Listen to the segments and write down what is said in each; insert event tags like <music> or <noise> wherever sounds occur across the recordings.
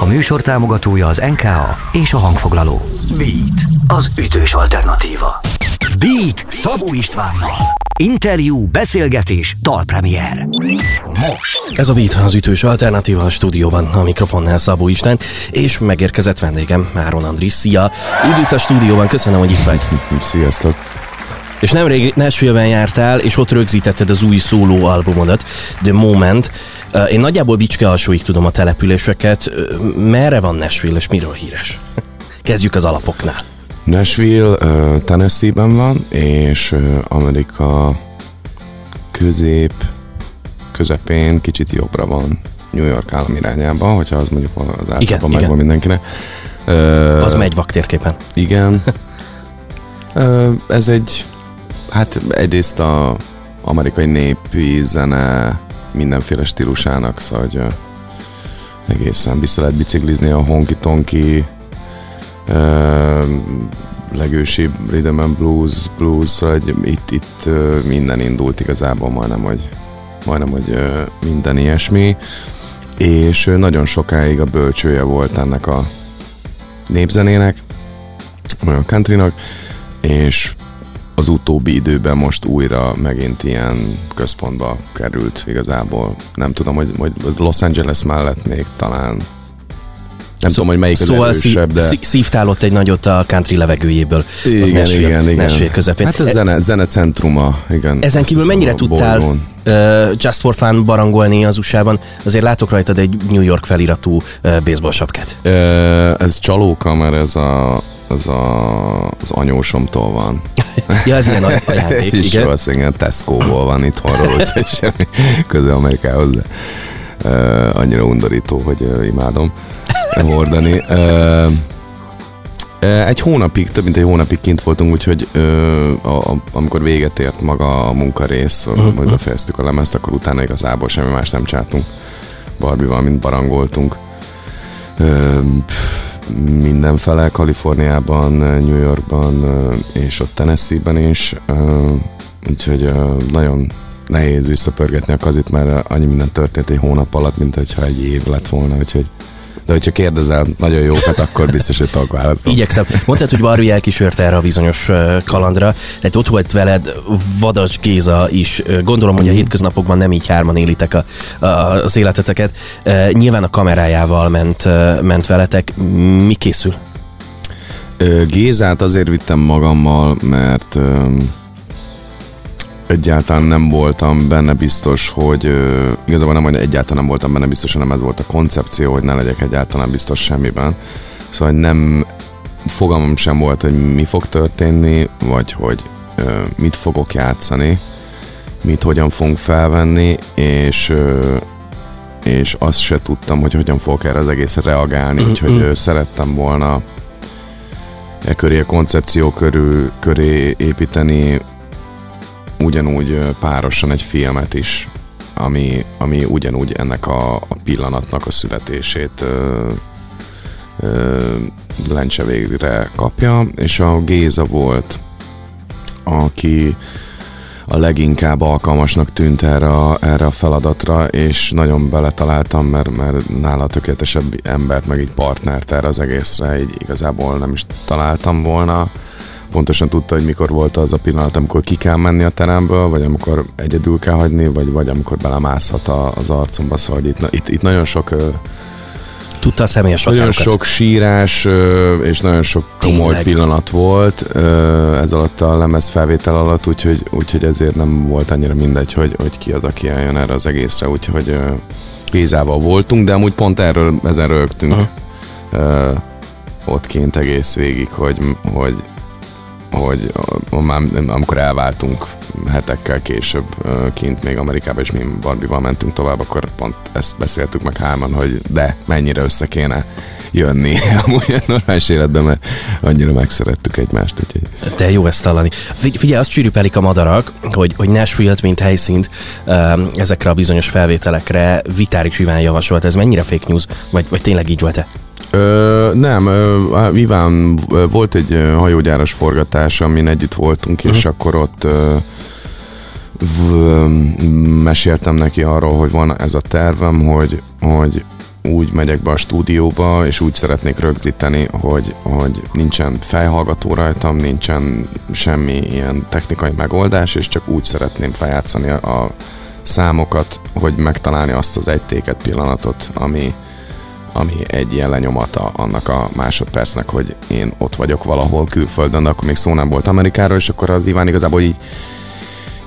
A műsor támogatója az NKA és a hangfoglaló. Beat, az ütős alternatíva. Beat Szabó Istvánnal. Interjú, beszélgetés, dalpremier. Most. Ez a Beat az ütős alternatíva a stúdióban, a mikrofonnál Szabó István, és megérkezett vendégem, Máron Andris. Szia! Üdv itt a stúdióban, köszönöm, hogy itt vagy. Sziasztok! És nemrég Nashville-ben jártál, és ott rögzítetted az új szóló albumodat, The Moment. Én nagyjából Bicske alsóig tudom a településeket. Merre van Nashville, és miről híres? <laughs> Kezdjük az alapoknál. Nashville uh, Tennessee-ben van, és uh, Amerika közép, közepén kicsit jobbra van New York állam irányában, hogyha az mondjuk az általában Igen, megvan igen. mindenkinek. Uh, Az megy vaktérképen. Igen. <laughs> Ez egy, hát egyrészt a amerikai népi zene mindenféle stílusának, szóval hogy egészen vissza lehet biciklizni a honky-tonky, ö, legősibb rhythm and blues, blues, szóval hogy itt, itt minden indult igazából, majdnem, hogy, majdnem, hogy minden ilyesmi, és nagyon sokáig a bölcsője volt ennek a népzenének, a countrynak, és az utóbbi időben most újra megint ilyen központba került igazából. Nem tudom, hogy, hogy Los Angeles mellett még talán nem tudom, hogy melyik az szóval erősebb, de... szí- szívtál ott egy nagyot a country levegőjéből. Igen, Nashville- igen, igen. Közepén. Hát ez zene, zene centruma, igen. Ezen kívül mennyire tudtál bolygón. uh, Just for Fun barangolni az USA-ban? Azért látok rajtad egy New York feliratú uh, baseball sapkát. Ö, Ez csalóka, mert ez a, az, a, az anyósomtól van. <laughs> Ja, ez ilyen ajándék, és <laughs> igen. valószínűleg Tesco-ból van itthonról, <laughs> úgyhogy semmi köze Amerikához, de uh, annyira undorító, hogy uh, imádom hordani. Uh, egy hónapig, több mint egy hónapig kint voltunk, úgyhogy ö, a, a, amikor véget ért maga a munkarész, uh-huh. Mhm. hogy befejeztük a lemezt, akkor utána igazából semmi más nem csináltunk. Barbival, mint barangoltunk. Ö, pff, mindenfele, Kaliforniában, New Yorkban és ott Tennessee-ben is. Úgyhogy nagyon nehéz visszapörgetni a kazit, mert annyi minden történt egy hónap alatt, mint hogyha egy év lett volna, úgyhogy de hogyha kérdezel nagyon jókat, akkor biztos, hogy tudok válaszolni. Igyekszem. Mondtad, hogy Barbie elkísért erre a bizonyos kalandra, tehát ott volt veled Vadas Géza is. Gondolom, hogy a hétköznapokban nem így hárman élitek a, a, az életeteket. Nyilván a kamerájával ment, ment veletek. Mi készül? Gézát azért vittem magammal, mert egyáltalán nem voltam benne biztos, hogy ö, igazából nem, hogy egyáltalán nem voltam benne biztos, hanem ez volt a koncepció, hogy ne legyek egyáltalán biztos semmiben. Szóval nem fogalmam sem volt, hogy mi fog történni, vagy hogy ö, mit fogok játszani, mit hogyan fogunk felvenni, és ö, és azt se tudtam, hogy hogyan fogok erre az egészre reagálni, úgyhogy szerettem volna e köré a koncepció körül, köré építeni ugyanúgy párosan egy filmet is, ami, ami ugyanúgy ennek a, a pillanatnak a születését ö, lencse végre kapja, és a Géza volt, aki a leginkább alkalmasnak tűnt erre a, erre a feladatra, és nagyon beletaláltam, mert, mert nála tökéletesebb embert, meg így partnert erre az egészre, így igazából nem is találtam volna. Pontosan tudta, hogy mikor volt az a pillanat, amikor ki kell menni a teremből, vagy amikor egyedül kell hagyni, vagy, vagy amikor belemászhat a, az arcomba, szóval itt, itt, itt nagyon sok Tudta a személyes nagyon határokat? sok sírás és nagyon sok komoly Tényleg. pillanat volt ez alatt a lemez felvétel alatt, úgyhogy, úgyhogy ezért nem volt annyira mindegy, hogy, hogy ki az, aki eljön erre az egészre, úgyhogy ö, Gézával voltunk, de amúgy pont erről ezen rögtünk Aha. ott kint egész végig, hogy, hogy hogy amikor elváltunk hetekkel később kint még Amerikába, és mi Barbival mentünk tovább, akkor pont ezt beszéltük meg hárman, hogy de mennyire össze kéne jönni <laughs> amúgy a normális életben, mert annyira megszerettük egymást, úgyhogy De jó ezt hallani. Figy- Figyelj, azt csűrűpelik a madarak, hogy, hogy Nashville-t, mint helyszínt ezekre a bizonyos felvételekre Vitárik Iván javasolt. Ez mennyire fake news? Vagy, vagy tényleg így volt-e? Ö, nem, ö, Iván, ö, volt egy ö, hajógyáros forgatás, amin együtt voltunk, és akkor ott ö, v, meséltem neki arról, hogy van ez a tervem, hogy, hogy úgy megyek be a stúdióba, és úgy szeretnék rögzíteni, hogy, hogy nincsen fejhallgató rajtam, nincsen semmi ilyen technikai megoldás, és csak úgy szeretném feljátszani a, a számokat, hogy megtalálni azt az egytéket pillanatot, ami, ami egy ilyen lenyomata annak a másodpercnek, hogy én ott vagyok valahol külföldön, de akkor még szó nem volt Amerikáról, és akkor az Iván igazából így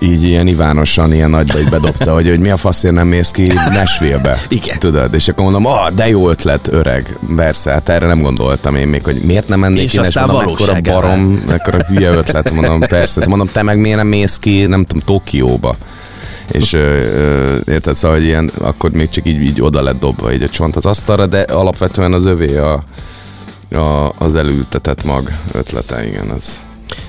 így ilyen ivánosan, ilyen nagyba így bedobta, hogy, hogy mi a faszért nem mész ki Nashville-be. Igen. Tudod, és akkor mondom, ah, de jó ötlet, öreg, persze, hát erre nem gondoltam én még, hogy miért nem mennék És ki aztán Nashville-be, mekkora barom, mekkora hülye ötlet, mondom, persze, mondom, te meg miért nem mész ki, nem tudom, Tokióba. És ö, ö, érted, szóval hogy ilyen, akkor még csak így, így oda lett dobva így a csont az asztalra, de alapvetően az övé a, a, az elültetett mag ötlete, igen, az,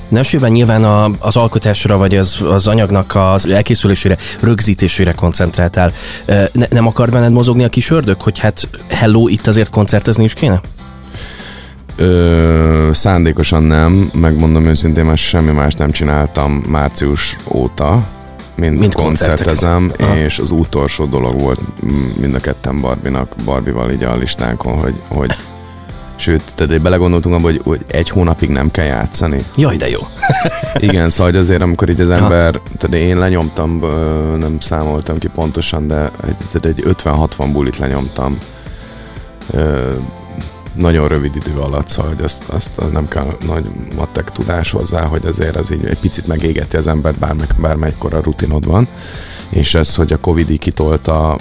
Nashville-ben nyilván a, az alkotásra, vagy az, az anyagnak az elkészülésére, rögzítésére koncentráltál. Ne, nem akar benned mozogni a kis ördög, hogy hát hello, itt azért koncertezni is kéne? Ö, szándékosan nem, megmondom őszintén, mert semmi más nem csináltam március óta, mint, mint koncertezem, és az utolsó dolog volt m- mind a ketten Barbinak, Barbival így a listánkon, hogy, hogy <laughs> Sőt, tehát belegondoltunk abba, hogy, hogy egy hónapig nem kell játszani. Jaj, de jó. <laughs> Igen, szóval hogy azért, amikor így az Ha. ember, tehát én lenyomtam, nem számoltam ki pontosan, de egy, egy 50-60 bulit lenyomtam. Nagyon rövid idő alatt, szóval hogy azt, azt nem kell nagy matek tudás hozzá, hogy azért az így egy picit megégeti az embert, bármely, bármelykor rutinod van. És ez, hogy a Covid így kitolta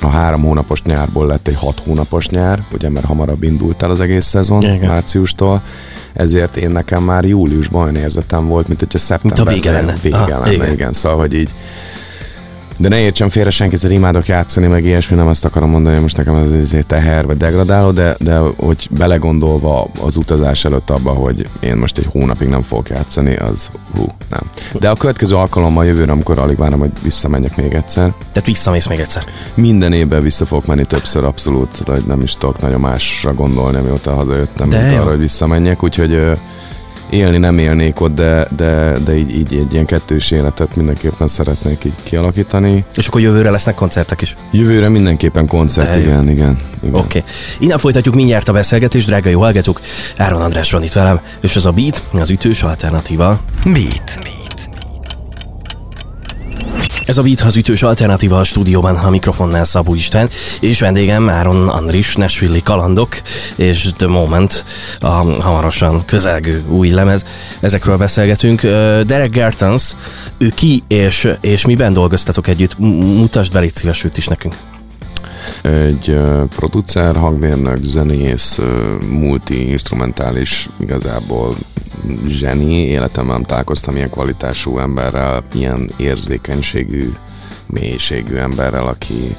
a három hónapos nyárból lett egy hat hónapos nyár, ugye, mert hamarabb indult el az egész szezon, Igen. márciustól, ezért én nekem már júliusban olyan érzetem volt, mint hogyha szeptemberben vége lenne. Vége Ah, lenne, igen. igen. Szóval, hogy így de ne értsem félre senki, hogy imádok játszani, meg ilyesmi, nem azt akarom mondani, hogy most nekem ez azért teher, vagy degradáló, de, de hogy belegondolva az utazás előtt abba, hogy én most egy hónapig nem fogok játszani, az hú, nem. De a következő alkalommal jövőre, amikor alig várom, hogy visszamenjek még egyszer, Tehát visszamész még egyszer. minden évben vissza fogok menni többször, abszolút, vagy nem is tudok nagyon másra gondolni, amióta hazajöttem, De mint jó. arra, hogy visszamenjek, úgyhogy élni nem élnék ott, de, de, de így, így egy ilyen kettős életet mindenképpen szeretnék így kialakítani. És akkor jövőre lesznek koncertek is. Jövőre mindenképpen koncert, De jó. igen, igen. igen. Oké. Okay. Innen folytatjuk mindjárt a beszélgetést, drága jó hallgatók. Áron András van itt velem, és ez a Beat, az ütős alternatíva. Beat. Ez a Beat az ütős alternatíva a stúdióban, a mikrofonnál Szabó István, és vendégem Áron Andris, Nashville kalandok, és The Moment, a hamarosan közelgő új lemez. Ezekről beszélgetünk. Derek Gartens, ő ki, és, és miben dolgoztatok együtt? Mutasd be, légy szíves is nekünk. Egy producer, hangmérnök, zenész, multi-instrumentális igazából zseni. Életemben találkoztam ilyen kvalitású emberrel, ilyen érzékenységű, mélységű emberrel, aki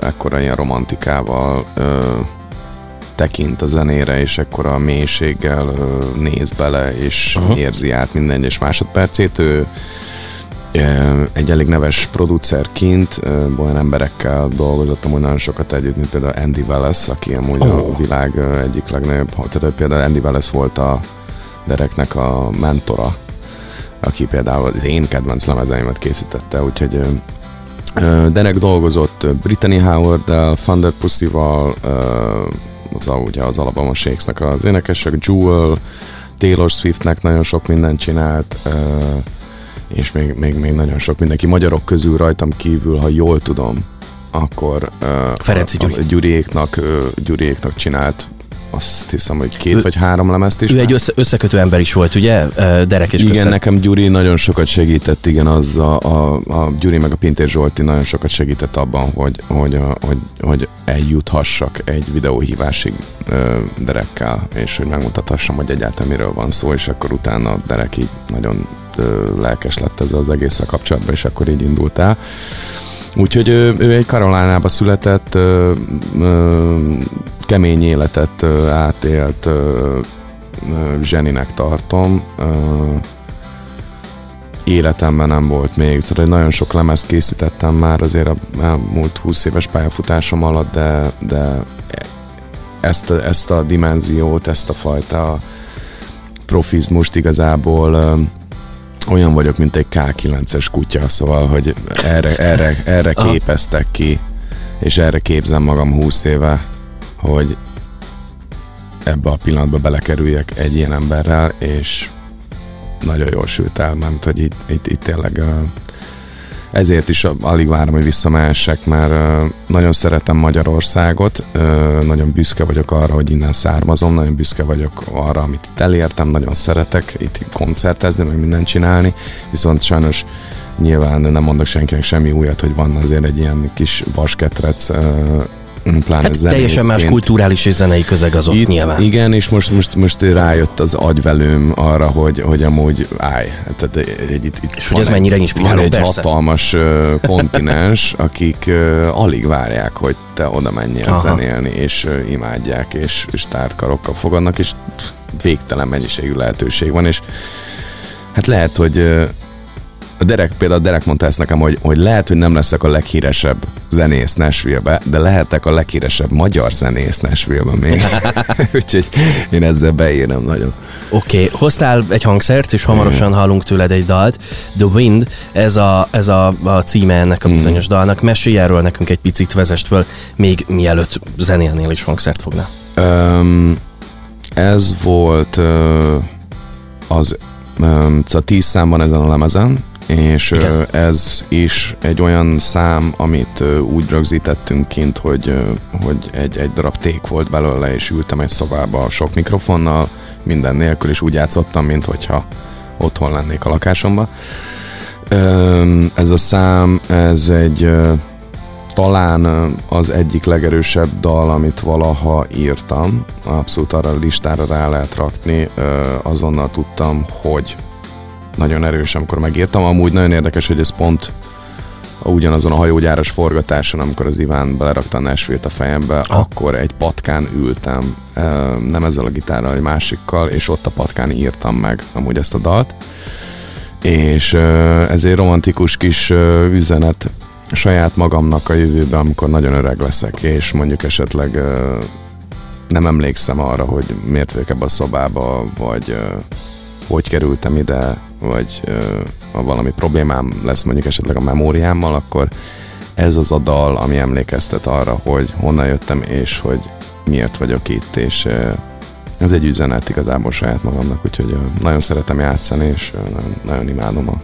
ekkora ilyen romantikával tekint a zenére, és ekkora mélységgel néz bele, és Aha. érzi át minden egyes másodpercét. Ő egy elég neves producerként olyan emberekkel dolgozottam hogy nagyon sokat együtt, mint például Andy Wallace, aki amúgy Ó. a világ egyik legnagyobb, tehát például Andy Wallace volt a Dereknek a mentora, aki például az én kedvenc lemezeimet készítette, úgyhogy Derek dolgozott Brittany Howard-del, Thunder Pussy-val, az, ugye az Alabama Shakes-nek az énekesek, Jewel, Taylor Swiftnek nagyon sok mindent csinált, és még, még, még nagyon sok mindenki magyarok közül rajtam kívül, ha jól tudom, akkor uh, Ferenci a, Gyuri. a Gyuriéknak, uh, Gyuriéknak csinált azt hiszem, hogy két Ő- vagy három lemezt is. Ő már. egy össze, összekötő ember is volt, ugye? Derek és igen, közted. nekem Gyuri nagyon sokat segített, igen, az a, a, a Gyuri meg a Pintér Zsolti nagyon sokat segített abban, hogy, hogy, a, hogy, hogy eljuthassak egy videóhívásig ö, Derekkel, és hogy megmutathassam, hogy egyáltalán miről van szó, és akkor utána Derek így nagyon ö, lelkes lett ezzel az egésszel kapcsolatban, és akkor így indult el. Úgyhogy ő, ő egy Karolánába született, ö, ö, kemény életet átélt, zseninek tartom. Életemben nem volt még, szóval nagyon sok lemezt készítettem már azért a elmúlt 20 éves pályafutásom alatt, de, de ezt, a, ezt a dimenziót, ezt a fajta profizmust igazából olyan vagyok, mint egy K9-es kutya, szóval, hogy erre, erre, erre képeztek ki és erre képzem magam 20 éve, hogy ebbe a pillanatba belekerüljek egy ilyen emberrel, és nagyon jól sült el, mert hogy itt, itt, itt tényleg ezért is alig várom, hogy visszamehessek, mert nagyon szeretem Magyarországot, nagyon büszke vagyok arra, hogy innen származom, nagyon büszke vagyok arra, amit itt elértem, nagyon szeretek itt koncertezni, meg mindent csinálni, viszont sajnos nyilván nem mondok senkinek semmi újat, hogy van azért egy ilyen kis vasketrec pláne hát teljesen más kulturális és zenei közeg az ott Itt, nyilván. Igen, és most, most, most rájött az agyvelőm arra, hogy, hogy amúgy állj. Tehát egy, itt, itt és hogy ez mennyire inspiráló, Van egy persze. hatalmas uh, kontinens, <laughs> akik uh, alig várják, hogy te oda menjél Aha. zenélni, és uh, imádják, és, és tárkarokkal fogadnak, és végtelen mennyiségű lehetőség van, és hát lehet, hogy uh, a Derek, például Derek mondta ezt nekem, hogy, hogy lehet, hogy nem leszek a leghíresebb zenész nashville de lehetek a leghíresebb magyar zenész nashville még. <laughs> <laughs> Úgyhogy én ezzel beírem nagyon. Oké, okay. hoztál egy hangszert, és hamarosan mm. hallunk tőled egy dalt. The Wind, ez a, ez a, a címe ennek a mm. bizonyos mm. dalnak. Mesélj erről nekünk egy picit, vezest föl, még mielőtt zenélnél is hangszert fognál. Um, ez volt uh, az um, a tíz számban ezen a lemezen, és Igen. ez is egy olyan szám, amit úgy rögzítettünk kint, hogy, hogy egy, egy darab ték volt belőle, és ültem egy szobába sok mikrofonnal, minden nélkül, és úgy játszottam, mint hogyha otthon lennék a lakásomba. Ez a szám, ez egy talán az egyik legerősebb dal, amit valaha írtam. Abszolút arra a listára rá lehet rakni. Azonnal tudtam, hogy nagyon erős, amikor megírtam. Amúgy nagyon érdekes, hogy ez pont ugyanazon a hajógyáros forgatáson, amikor az Iván belerakta a a fejembe, ah. akkor egy patkán ültem, nem ezzel a gitárral, egy másikkal, és ott a patkán írtam meg amúgy ezt a dalt. És ez egy romantikus kis üzenet saját magamnak a jövőben, amikor nagyon öreg leszek, és mondjuk esetleg nem emlékszem arra, hogy miért vagyok ebbe a szobába, vagy hogy kerültem ide, vagy ha valami problémám lesz mondjuk esetleg a memóriámmal, akkor ez az a dal, ami emlékeztet arra, hogy honnan jöttem, és hogy miért vagyok itt, és ez egy üzenet igazából saját magamnak, úgyhogy nagyon szeretem játszani, és nagyon, imádom a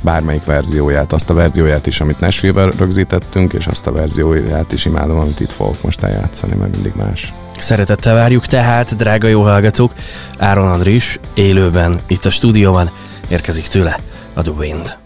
bármelyik verzióját, azt a verzióját is, amit nashville rögzítettünk, és azt a verzióját is imádom, amit itt fogok most eljátszani, mert mindig más. Szeretettel várjuk tehát, drága jó hallgatók, Áron Andris élőben itt a stúdióban érkezik tőle a The Wind.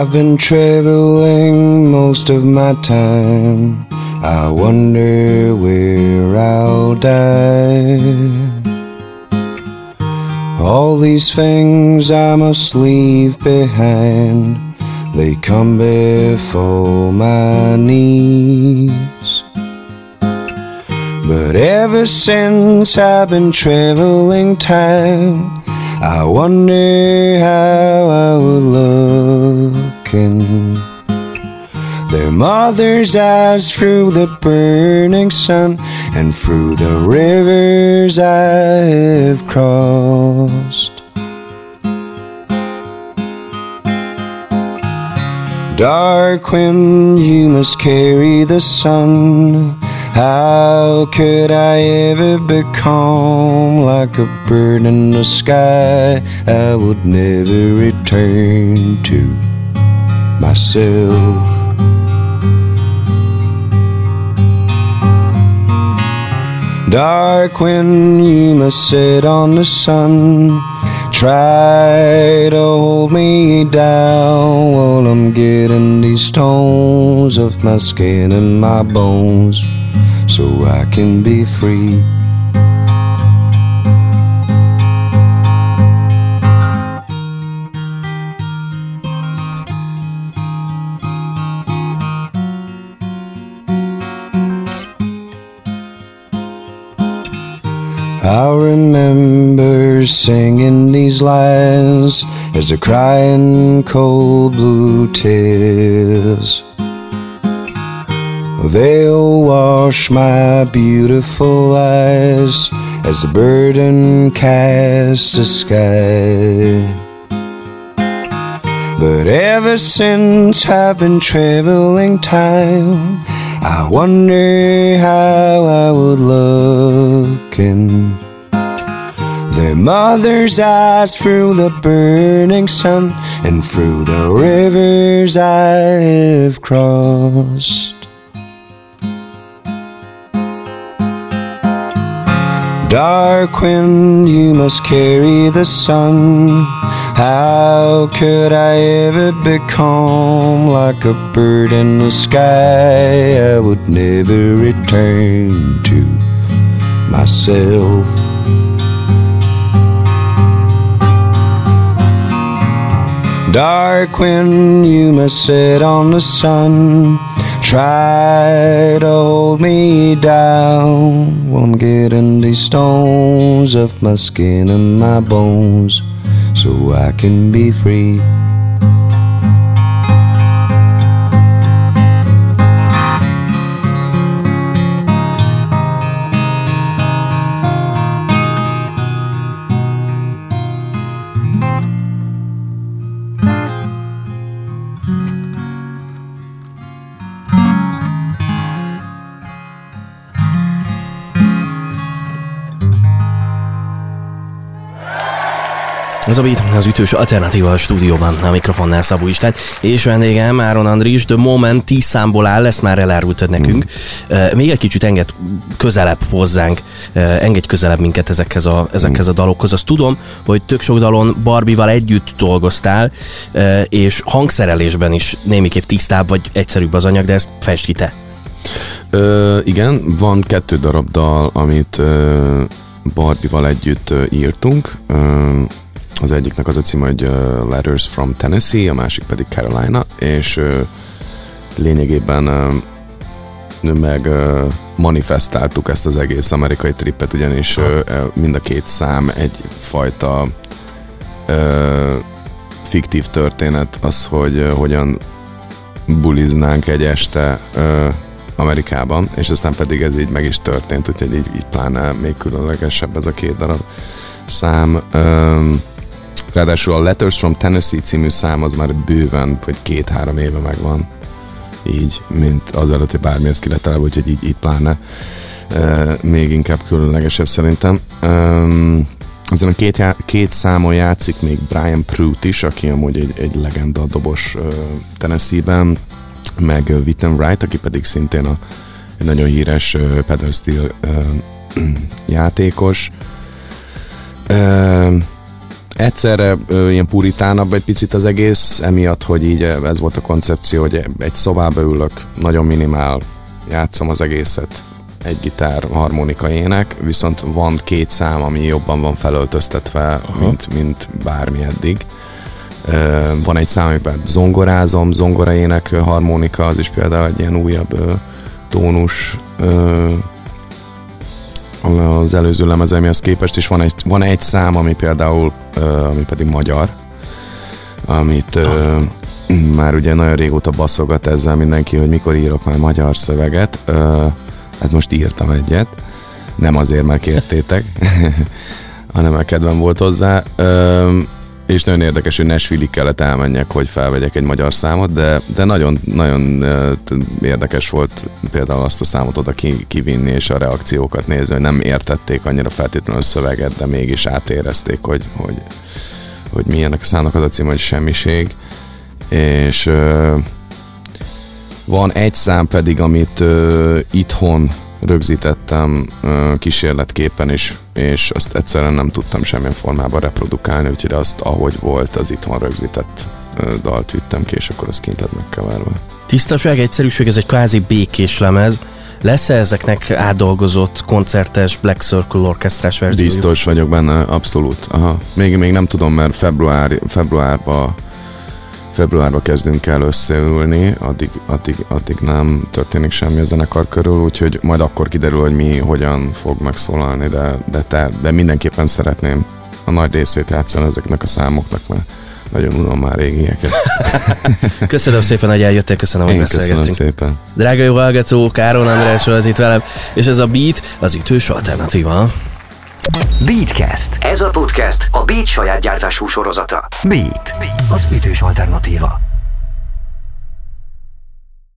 I've been traveling most of my time. I wonder where I'll die. All these things I must leave behind, they come before my knees. But ever since I've been traveling time, I wonder how I would look in their mother's eyes through the burning sun and through the rivers I've crossed. Dark when you must carry the sun how could I ever become like a bird in the sky? I would never return to myself. Dark when you must sit on the sun. Try to hold me down while I'm getting these stones off my skin and my bones so I can be free. I'll singing these lines as they're crying cold blue tears. They'll wash my beautiful eyes as the burden casts the sky. But ever since I've been traveling time, I wonder how I would look in their mother's eyes through the burning sun and through the rivers I have crossed. Dark wind, you must carry the sun. How could I ever become like a bird in the sky? I would never return to myself. Dark wind, you must sit on the sun. Try to hold me down while I'm getting these stones off my skin and my bones so I can be free. Ez a Beat, az ütős alternatíva a stúdióban, a mikrofonnál Szabó István, és vendégem Áron Andris, The Moment 10 számból áll, ezt már elárultad nekünk. Mm. Még egy kicsit enged közelebb hozzánk, engedj közelebb minket ezekhez a, ezekhez a dalokhoz. Azt tudom, hogy tök sok dalon Barbival együtt dolgoztál, és hangszerelésben is némiképp tisztább vagy egyszerűbb az anyag, de ezt fest ki te. Ö, igen, van kettő darab dal, amit ö, Barbival együtt ö, írtunk. Ö, az egyiknek az a cím, hogy uh, Letters from Tennessee, a másik pedig Carolina, és uh, lényegében uh, meg uh, manifestáltuk ezt az egész amerikai trippet, ugyanis uh, mind a két szám egyfajta uh, fiktív történet az, hogy uh, hogyan buliznánk egy este uh, Amerikában, és aztán pedig ez így meg is történt, úgyhogy így, így pláne még különlegesebb ez a két darab szám. Um, Ráadásul a Letters from Tennessee című szám az már bőven, vagy két-három éve megvan. Így, mint az előtt, hogy bármi ez kiletelve, úgyhogy így, így pláne e, még inkább különlegesebb szerintem. Um, ezen a két, két számon játszik még Brian Pruitt is, aki amúgy egy, egy legenda dobos uh, Tennessee-ben, meg Witten Wright, aki pedig szintén a, egy nagyon híres uh, pedal steel uh, <clears throat> játékos. Uh, egyszerre ö, ilyen puritánabb egy picit az egész, emiatt, hogy így ez volt a koncepció, hogy egy szobába ülök, nagyon minimál, játszom az egészet, egy gitár, harmonika ének, viszont van két szám, ami jobban van felöltöztetve, mint, mint bármi eddig. Ö, van egy szám, amiben zongorázom, zongora ének, harmonika, az is például egy ilyen újabb ö, tónus ö, az előző lemezemhez képest, és van egy, van egy szám, ami például, ami pedig magyar, amit uh, már ugye nagyon régóta baszogat ezzel mindenki, hogy mikor írok már magyar szöveget. Hát most írtam egyet, nem azért, mert kértétek, <laughs> hanem mert kedvem volt hozzá. És nagyon érdekes, hogy Nashville-ig kellett elmenjek, hogy felvegyek egy magyar számot, de, de nagyon, nagyon érdekes volt például azt a számot oda kivinni, és a reakciókat nézni, hogy nem értették annyira feltétlenül a szöveget, de mégis átérezték, hogy, hogy, hogy milyenek a számnak az a cím, hogy semmiség. És van egy szám pedig, amit uh, itthon rögzítettem kísérletképpen is, és azt egyszerűen nem tudtam semmilyen formában reprodukálni, úgyhogy azt, ahogy volt, az itthon rögzített dalt vittem ki, és akkor az kint lett megkeverve. Tisztaság, egyszerűség, ez egy kvázi békés lemez. Lesz-e ezeknek átdolgozott koncertes Black Circle orkesztrás verzió? Biztos vagyok benne, abszolút. Aha. Még, még nem tudom, mert február, februárban februárban kezdünk el összeülni, addig, addig, addig nem történik semmi a zenekar körül, úgyhogy majd akkor kiderül, hogy mi hogyan fog megszólalni, de, de, te, de mindenképpen szeretném a nagy részét játszani ezeknek a számoknak, mert nagyon unom már régieket. <laughs> Köszönöm szépen, hogy eljöttél, köszönöm, hogy Én köszönöm beszélgettünk. szépen. Drága jó hallgató, Káron András volt itt velem, és ez a Beat az ütős alternatíva. Beatcast. Ez a podcast a Beat saját gyártású sorozata. Beat. Az ütős alternatíva.